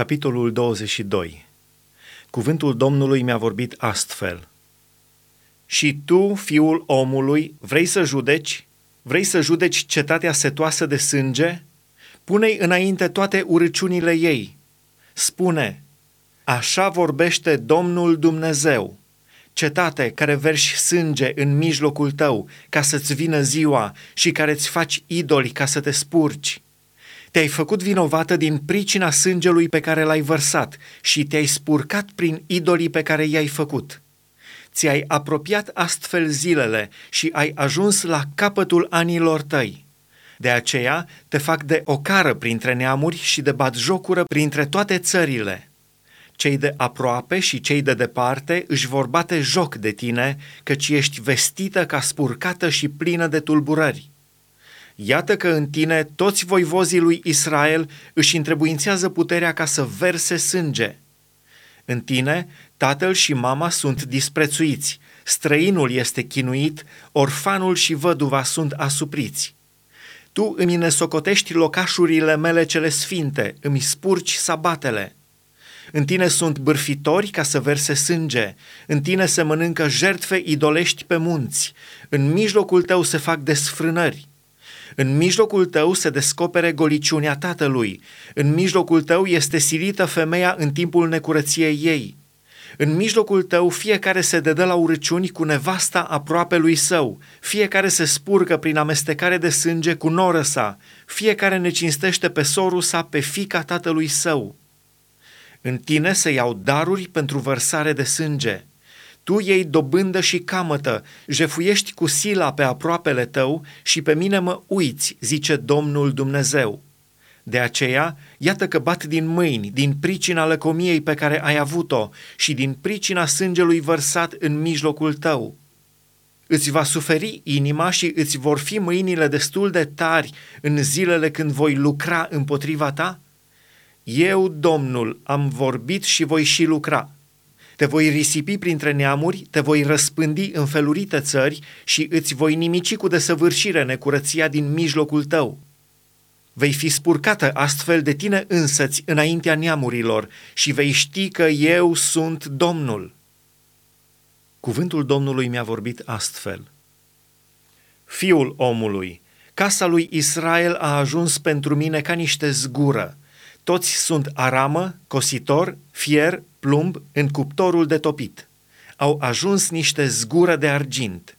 Capitolul 22 Cuvântul Domnului mi-a vorbit astfel. Și tu, fiul omului, vrei să judeci? Vrei să judeci cetatea setoasă de sânge? Pune-i înainte toate urăciunile ei. Spune, așa vorbește Domnul Dumnezeu, cetate care verși sânge în mijlocul tău ca să-ți vină ziua și care îți faci idoli ca să te spurci te-ai făcut vinovată din pricina sângelui pe care l-ai vărsat și te-ai spurcat prin idolii pe care i-ai făcut. Ți-ai apropiat astfel zilele și ai ajuns la capătul anilor tăi. De aceea te fac de ocară printre neamuri și de batjocură printre toate țările. Cei de aproape și cei de departe își vor bate joc de tine, căci ești vestită ca spurcată și plină de tulburări. Iată că în tine toți voivozii lui Israel își întrebuințează puterea ca să verse sânge. În tine, tatăl și mama sunt disprețuiți, străinul este chinuit, orfanul și văduva sunt asupriți. Tu îmi nesocotești locașurile mele cele sfinte, îmi spurci sabatele. În tine sunt bârfitori ca să verse sânge, în tine se mănâncă jertfe idolești pe munți, în mijlocul tău se fac desfrânări. În mijlocul tău se descopere goliciunea tatălui. În mijlocul tău este silită femeia în timpul necurăției ei. În mijlocul tău fiecare se dedă la urăciuni cu nevasta aproape lui său, fiecare se spurcă prin amestecare de sânge cu noră sa, fiecare ne cinstește pe sorul sa, pe fica tatălui său. În tine se iau daruri pentru vărsare de sânge – tu iei dobândă și camătă, jefuiești cu sila pe aproapele tău și pe mine mă uiți, zice Domnul Dumnezeu. De aceea, iată că bat din mâini, din pricina lăcomiei pe care ai avut-o și din pricina sângelui vărsat în mijlocul tău. Îți va suferi inima și îți vor fi mâinile destul de tari în zilele când voi lucra împotriva ta? Eu, Domnul, am vorbit și voi și lucra te voi risipi printre neamuri, te voi răspândi în felurite țări și îți voi nimici cu desăvârșire necurăția din mijlocul tău. Vei fi spurcată astfel de tine însăți înaintea neamurilor și vei ști că eu sunt Domnul. Cuvântul Domnului mi-a vorbit astfel. Fiul omului, casa lui Israel a ajuns pentru mine ca niște zgură. Toți sunt aramă, cositor, fier, plumb în cuptorul de topit. Au ajuns niște zgură de argint.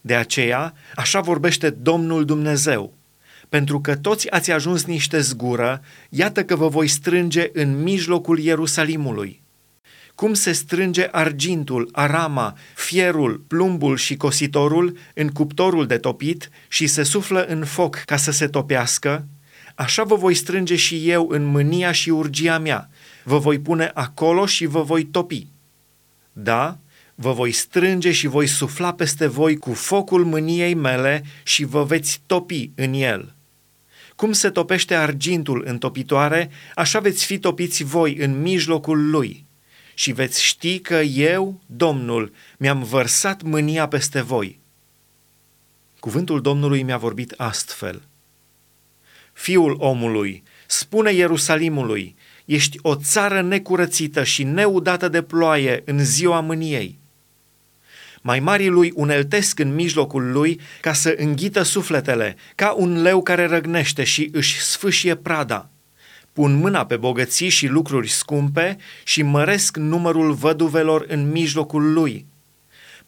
De aceea, așa vorbește Domnul Dumnezeu. Pentru că toți ați ajuns niște zgură, iată că vă voi strânge în mijlocul Ierusalimului. Cum se strânge argintul, arama, fierul, plumbul și cositorul în cuptorul de topit și se suflă în foc ca să se topească, așa vă voi strânge și eu în mânia și urgia mea, vă voi pune acolo și vă voi topi. Da, vă voi strânge și voi sufla peste voi cu focul mâniei mele și vă veți topi în el. Cum se topește argintul în topitoare, așa veți fi topiți voi în mijlocul lui și veți ști că eu, Domnul, mi-am vărsat mânia peste voi. Cuvântul Domnului mi-a vorbit astfel. Fiul omului, spune Ierusalimului, ești o țară necurățită și neudată de ploaie în ziua mâniei. Mai marii lui uneltesc în mijlocul lui ca să înghită sufletele, ca un leu care răgnește și își sfâșie prada. Pun mâna pe bogății și lucruri scumpe și măresc numărul văduvelor în mijlocul lui –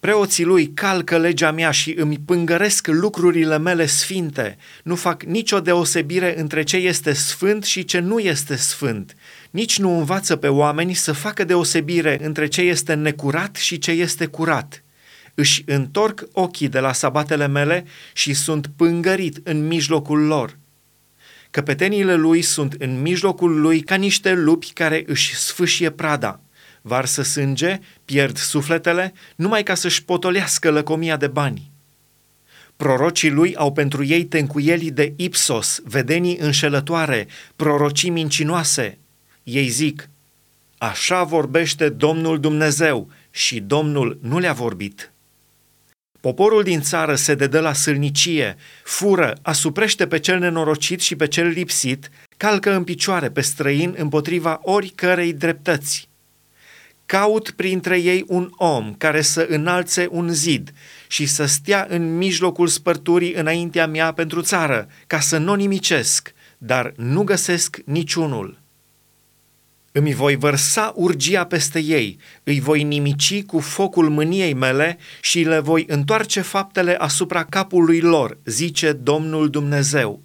Preoții lui calcă legea mea și îmi pângăresc lucrurile mele sfinte. Nu fac nicio deosebire între ce este sfânt și ce nu este sfânt. Nici nu învață pe oameni să facă deosebire între ce este necurat și ce este curat. Își întorc ochii de la sabatele mele și sunt pângărit în mijlocul lor. Căpetenile lui sunt în mijlocul lui ca niște lupi care își sfâșie prada varsă sânge, pierd sufletele, numai ca să-și potolească lăcomia de bani. Prorocii lui au pentru ei tencuieli de ipsos, vedenii înșelătoare, prorocii mincinoase. Ei zic, așa vorbește Domnul Dumnezeu și Domnul nu le-a vorbit. Poporul din țară se dedă la sâlnicie, fură, asuprește pe cel nenorocit și pe cel lipsit, calcă în picioare pe străin împotriva oricărei dreptăți. Caut printre ei un om care să înalțe un zid și să stea în mijlocul spărturii înaintea mea pentru țară, ca să nu nimicesc, dar nu găsesc niciunul. Îmi voi vărsa urgia peste ei, îi voi nimici cu focul mâniei mele și le voi întoarce faptele asupra capului lor, zice Domnul Dumnezeu.